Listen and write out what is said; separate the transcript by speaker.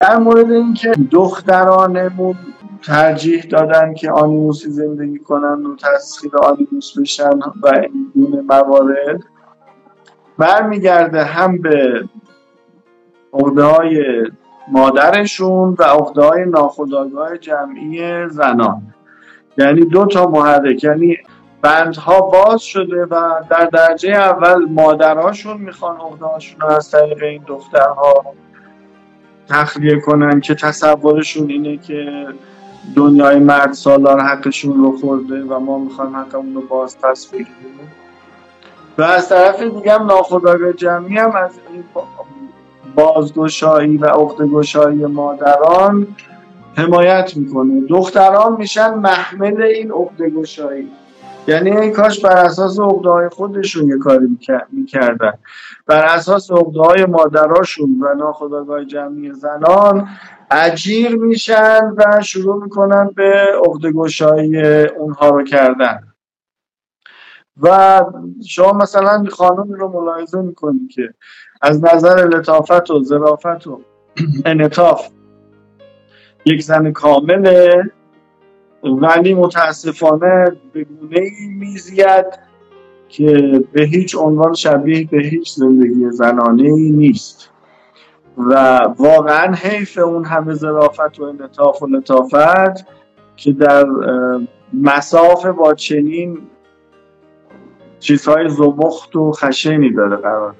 Speaker 1: در مورد اینکه دخترانمون ترجیح دادن که آنیموسی زندگی کنن و تسخیر آنیموس بشن و این گونه موارد برمیگرده هم به عقده های مادرشون و عقده های ناخداگاه جمعی زنان. یعنی دو تا محرک یعنی بندها باز شده و در درجه اول مادرهاشون می‌خوان عقده رو از طریق این دخترها تخلیه کنن که تصورشون اینه که دنیای مرد سالار حقشون رو خورده و ما می‌خوایم حقمون رو باز پس بگیریم. و از طرف دیگه هم ناخداگاه جمعی هم از این بازگشایی و عقدگشایی مادران حمایت می‌کنه. دختران میشن محمل این عقدگشایی. یعنی این کاش بر اساس عقده های خودشون یه کاری می‌کردن. بر اساس عقده های مادراشون و ناخداگاه جمعی زنان اجیر میشن و شروع می‌کنن به عقده اونها رو کردن. و شما مثلا خانمی رو ملاحظه می‌کنید که از نظر لطافت و ظرافت و انطاف یک زن کامله ولی متاسفانه به گونه ای میزید که به هیچ عنوان شبیه به هیچ زندگی زنانه ای نیست. و واقعا حیف اون همه ظرافت و انطاف و لطافت که در مساف با چنین چیزهای زمخت و خشنی داره قرار